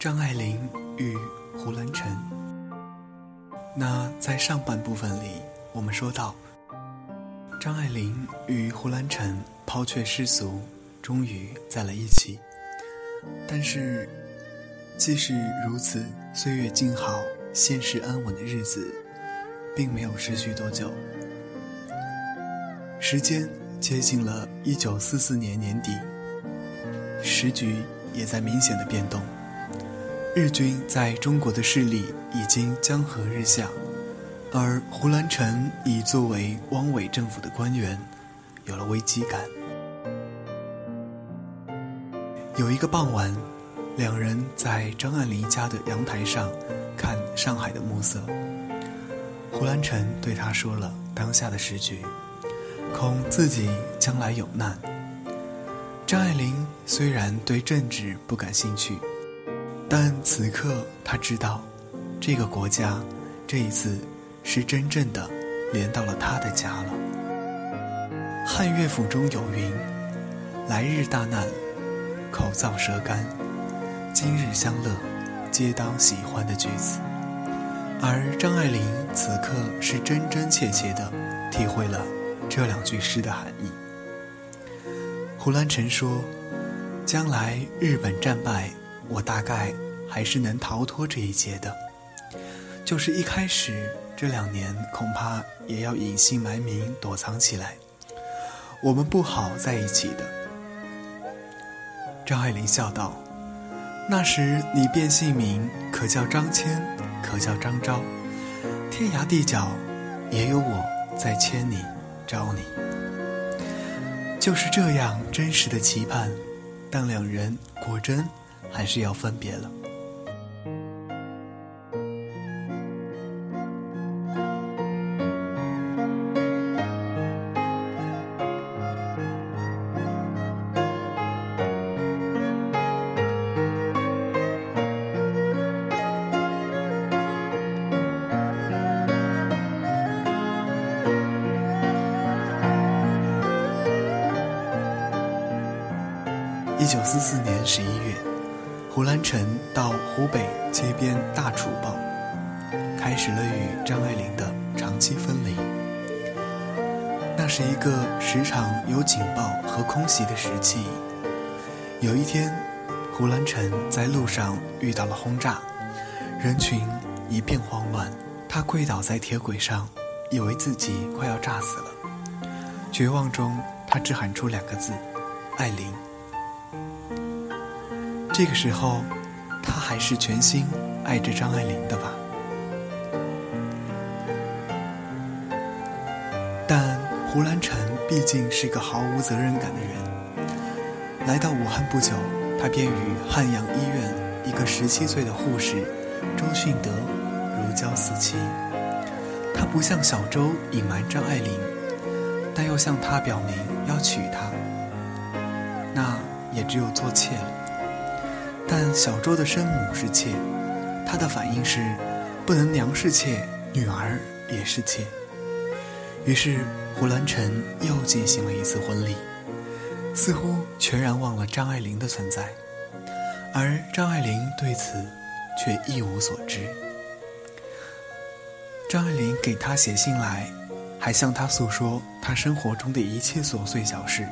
张爱玲与胡兰成。那在上半部分里，我们说到，张爱玲与胡兰成抛却世俗，终于在了一起。但是，即使如此，岁月静好、现实安稳的日子，并没有持续多久。时间接近了一九四四年年底，时局也在明显的变动。日军在中国的势力已经江河日下，而胡兰成已作为汪伪政府的官员，有了危机感。有一个傍晚，两人在张爱玲家的阳台上看上海的暮色。胡兰成对他说了当下的时局，恐自己将来有难。张爱玲虽然对政治不感兴趣。但此刻，他知道，这个国家，这一次，是真正的连到了他的家了。汉乐府中有云：“来日大难，口燥舌干；今日相乐，皆当喜欢”的句子。而张爱玲此刻是真真切切的体会了这两句诗的含义。胡兰成说：“将来日本战败。”我大概还是能逃脱这一劫的，就是一开始这两年，恐怕也要隐姓埋名躲藏起来，我们不好在一起的。张爱玲笑道：“那时你变姓名，可叫张骞，可叫张昭，天涯地角也有我在牵你，招你。”就是这样真实的期盼，但两人果真。还是要分别了。一九四四年十一月。胡兰成到湖北街边大楚报，开始了与张爱玲的长期分离。那是一个时常有警报和空袭的时期。有一天，胡兰成在路上遇到了轰炸，人群一片慌乱，他跪倒在铁轨上，以为自己快要炸死了。绝望中，他只喊出两个字：“爱玲。”这个时候，他还是全心爱着张爱玲的吧？但胡兰成毕竟是个毫无责任感的人。来到武汉不久，他便与汉阳医院一个十七岁的护士周训德如胶似漆。他不向小周隐瞒张爱玲，但又向她表明要娶她，那也只有做妾了。但小周的生母是妾，他的反应是，不能娘是妾，女儿也是妾。于是胡兰成又进行了一次婚礼，似乎全然忘了张爱玲的存在，而张爱玲对此却一无所知。张爱玲给他写信来，还向他诉说他生活中的一切琐碎小事，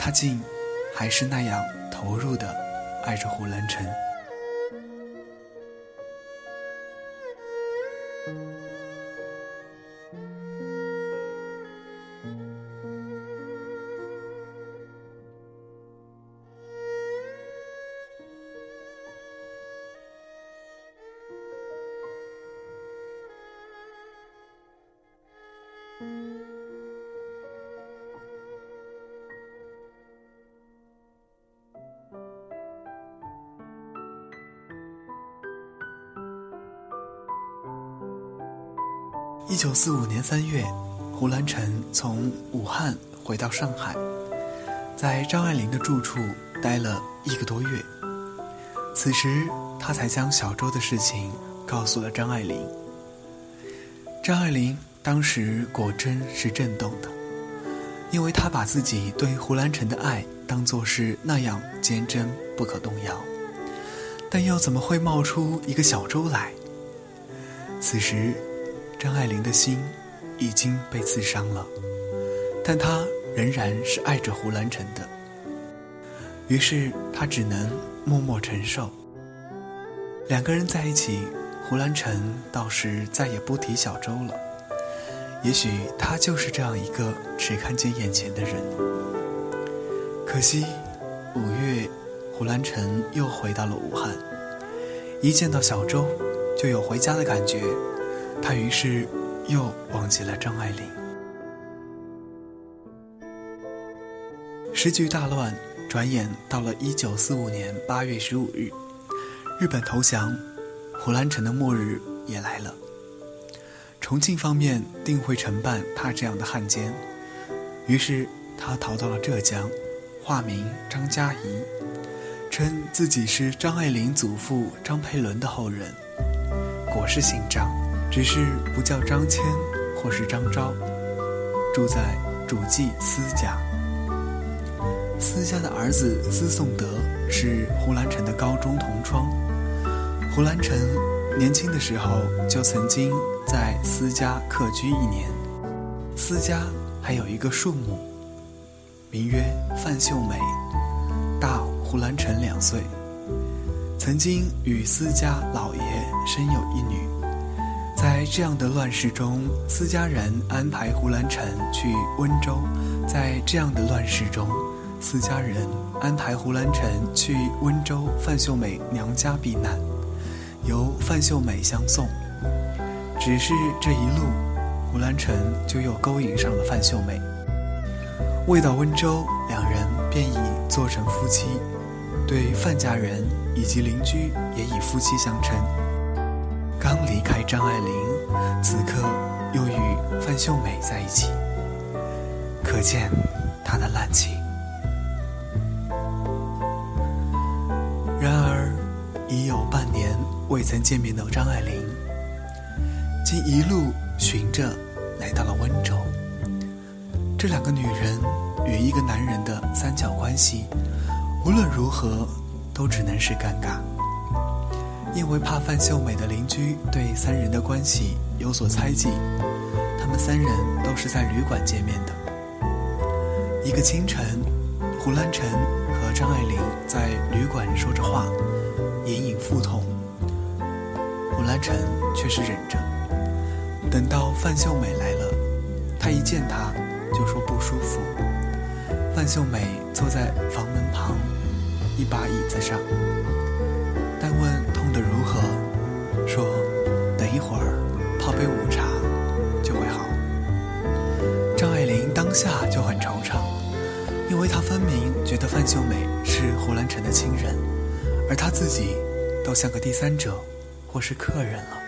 他竟还是那样投入的。爱着胡兰成。一九四五年三月，胡兰成从武汉回到上海，在张爱玲的住处待了一个多月。此时，他才将小周的事情告诉了张爱玲。张爱玲当时果真是震动的，因为她把自己对胡兰成的爱当作是那样坚贞不可动摇。但又怎么会冒出一个小周来？此时，张爱玲的心已经被刺伤了，但她仍然是爱着胡兰成的。于是，她只能默默承受。两个人在一起，胡兰成倒是再也不提小周了。也许他就是这样一个只看见眼前的人。可惜，五月，胡兰成又回到了武汉。一见到小周，就有回家的感觉。他于是又忘记了张爱玲。时局大乱，转眼到了一九四五年八月十五日。日本投降，胡兰成的末日也来了。重庆方面定会承办他这样的汉奸，于是他逃到了浙江，化名张嘉怡，称自己是张爱玲祖父张培伦的后人，果是姓张，只是不叫张骞或是张昭，住在主祭司家。司家的儿子司颂德是胡兰成的高中同窗。胡兰成年轻的时候就曾经在司家客居一年，司家还有一个庶母，名曰范秀美，大胡兰成两岁，曾经与司家老爷生有一女。在这样的乱世中，私家人安排胡兰成去温州；在这样的乱世中，私家人安排胡兰成去温州范秀美娘家避难。由范秀美相送，只是这一路，胡兰成就又勾引上了范秀美。未到温州，两人便已做成夫妻，对范家人以及邻居也以夫妻相称。刚离开张爱玲，此刻又与范秀美在一起，可见他的滥情。然而，已有半年。未曾见面的张爱玲，竟一路寻着来到了温州。这两个女人与一个男人的三角关系，无论如何都只能是尴尬。因为怕范秀美的邻居对三人的关系有所猜忌，他们三人都是在旅馆见面的。一个清晨，胡兰成和张爱玲在旅馆说着话，隐隐腹痛。胡兰成却是忍着，等到范秀美来了，他一见她就说不舒服。范秀美坐在房门旁一把椅子上，下就很惆怅，因为他分明觉得范秀美是胡兰成的亲人，而他自己倒像个第三者。或是客人了。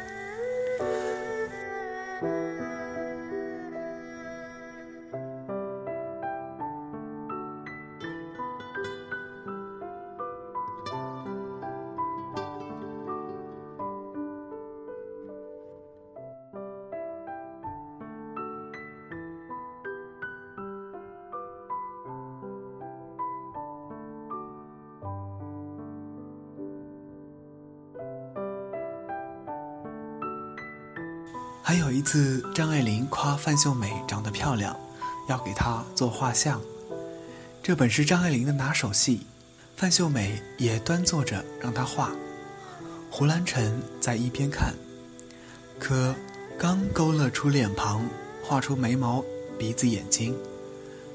还有一次，张爱玲夸范秀美长得漂亮，要给她做画像。这本是张爱玲的拿手戏，范秀美也端坐着让她画。胡兰成在一边看，可刚勾勒出脸庞，画出眉毛、鼻子、眼睛，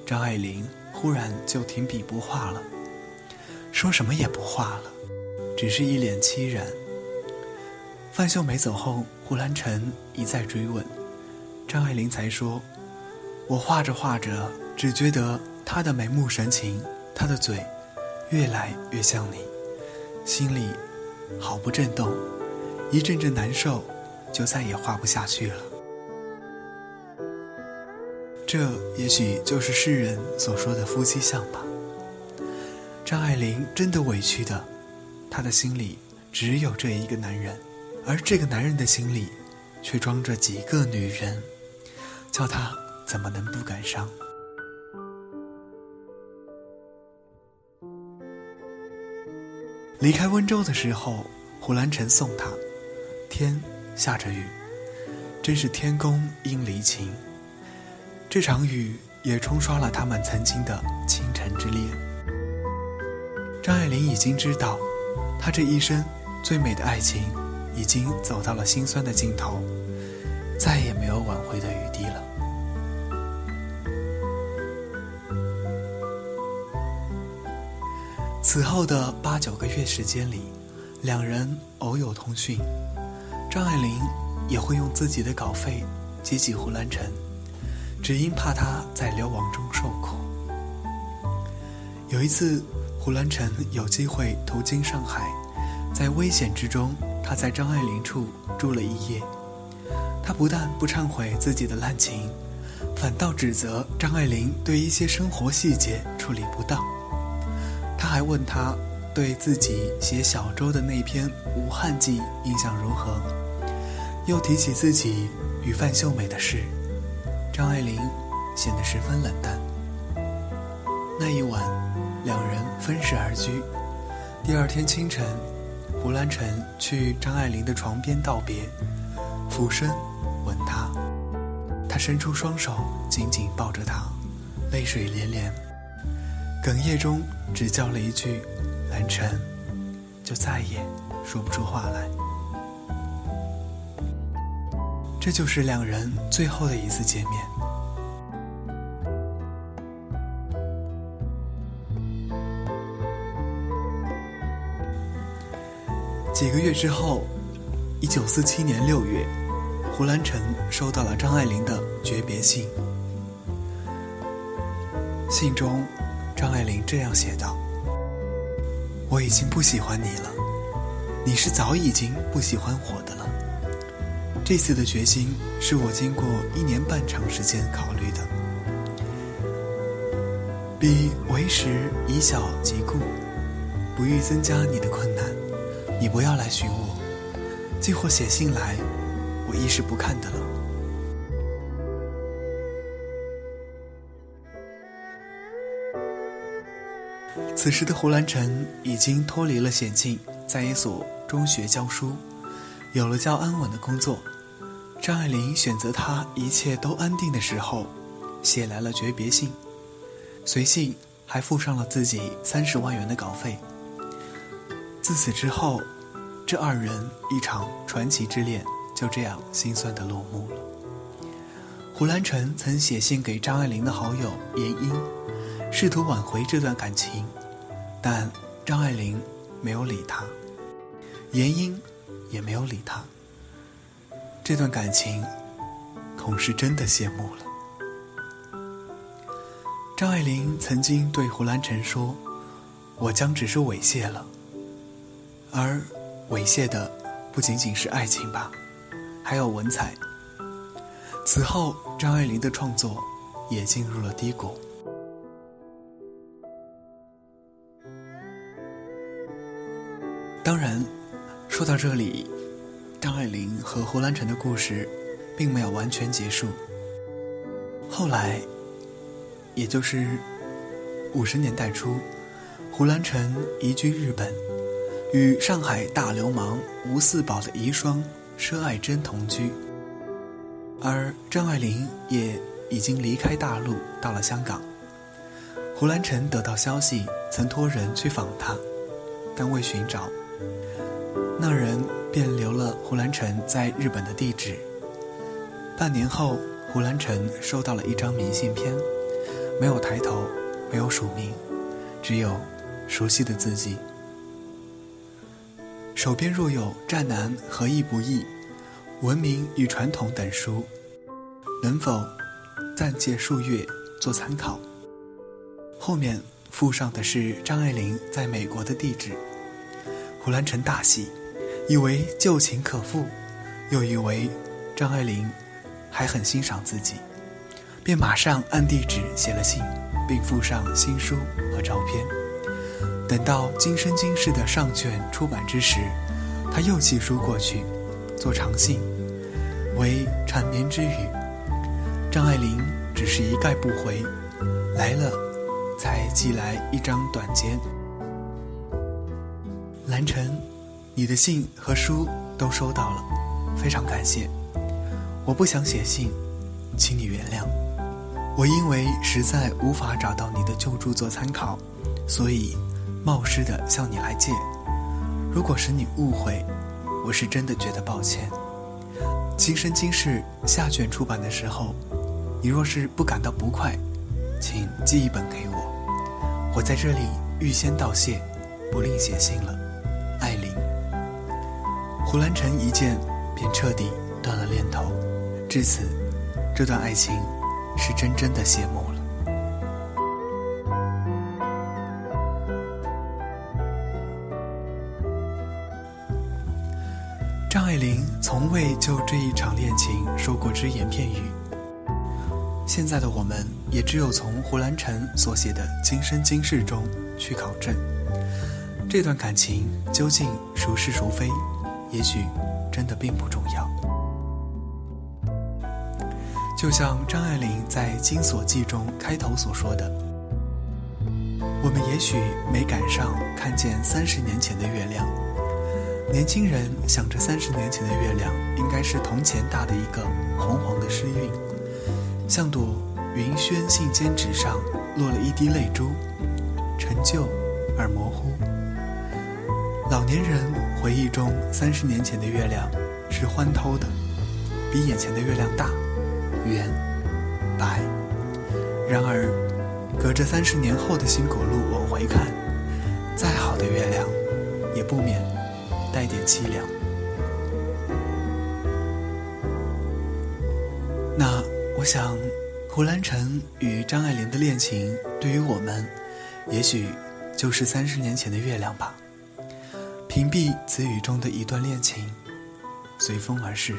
张爱玲忽然就停笔不画了，说什么也不画了，只是一脸凄然。范秀美走后，胡兰成一再追问，张爱玲才说：“我画着画着，只觉得她的眉目神情，她的嘴，越来越像你，心里好不震动，一阵阵难受，就再也画不下去了。”这也许就是世人所说的夫妻相吧。张爱玲真的委屈的，她的心里只有这一个男人。而这个男人的心里，却装着几个女人，叫他怎么能不感伤？离开温州的时候，胡兰成送他，天下着雨，真是天公应离情。这场雨也冲刷了他们曾经的倾城之恋。张爱玲已经知道，她这一生最美的爱情，已经走到了心酸的尽头，再也没有挽回的余地了。此后的八九个月时间里，两人偶有通讯，张爱玲也会用自己的稿费接济胡兰成，只因怕他在流亡中受苦。有一次，胡兰成有机会途经上海，在危险之中，他在张爱玲处住了一夜。他不但不忏悔自己的滥情，反倒指责张爱玲对一些生活细节处理不当。他还问他对自己写小周的那篇《无憾记》印象如何，又提起自己与范秀美的事，张爱玲显得十分冷淡。那一晚，两人分食而居。第二天清晨，胡兰成去张爱玲的床边道别，俯身吻她，他伸出双手紧紧抱着她，泪水连连。哽咽中，只叫了一句“兰晨”，就再也说不出话来。这就是两人最后的一次见面。几个月之后，一九四七年六月，胡兰成收到了张爱玲的诀别信，信中。张爱玲这样写道：“我已经不喜欢你了，你是早已经不喜欢我的了。这次的决心是我经过一年半长时间考虑的，彼为时以小即故，不欲增加你的困难，你不要来寻我，寄或写信来，我亦是不看的了。”此时的胡兰成已经脱离了险境，在一所中学教书，有了较安稳的工作。张爱玲选择他一切都安定的时候，写来了诀别信，随信还附上了自己三十万元的稿费。自此之后，这二人一场传奇之恋就这样心酸的落幕了。胡兰成曾写信给张爱玲的好友闫英，试图挽回这段感情。但张爱玲没有理他，闫英也没有理他。这段感情恐是真的谢幕了。张爱玲曾经对胡兰成说：“我将只是猥亵了。”而猥亵的不仅仅是爱情吧，还有文采。此后，张爱玲的创作也进入了低谷。当然，说到这里，张爱玲和胡兰成的故事并没有完全结束。后来，也就是五十年代初，胡兰成移居日本，与上海大流氓吴四宝的遗孀佘爱珍同居，而张爱玲也已经离开大陆，到了香港。胡兰成得到消息，曾托人去访他，但未寻找。那人便留了胡兰成在日本的地址。半年后，胡兰成收到了一张明信片，没有抬头，没有署名，只有熟悉的字迹。手边若有《战南何意不易》《文明与传统》等书，能否暂借数月做参考？后面附上的是张爱玲在美国的地址。胡兰成大喜，以为旧情可复，又以为张爱玲还很欣赏自己，便马上按地址写了信，并附上新书和照片。等到《今生今世》的上卷出版之时，他又寄书过去，做长信，为缠绵之语。张爱玲只是一概不回，来了，才寄来一张短笺。蓝晨，你的信和书都收到了，非常感谢。我不想写信，请你原谅。我因为实在无法找到你的旧著做参考，所以冒失的向你来借。如果使你误会，我是真的觉得抱歉。今生今世下卷出版的时候，你若是不感到不快，请寄一本给我，我在这里预先道谢，不另写信了。艾琳。胡兰成一见便彻底断了念头，至此，这段爱情。是真正的谢幕了。张爱玲从未就这一场恋情说过只言片语。现在的我们也只有从胡兰成所写的《今生今世》中去考证，这段感情究竟孰是孰非，也许真的并不重要。就像张爱玲在《金锁记》中开头所说的：“我们也许没赶上看见三十年前的月亮，年轻人想着三十年前的月亮应该是铜钱大的一个黄黄的诗韵，像朵云轩信笺纸上落了一滴泪珠，陈旧而模糊。老年人回忆中三十年前的月亮是欢偷的，比眼前的月亮大。”圆，白。然而，隔着三十年后的新果路往回看，再好的月亮，也不免带点凄凉。那我想，胡兰成与张爱玲的恋情，对于我们，也许就是三十年前的月亮吧。屏蔽词语中的一段恋情，随风而逝。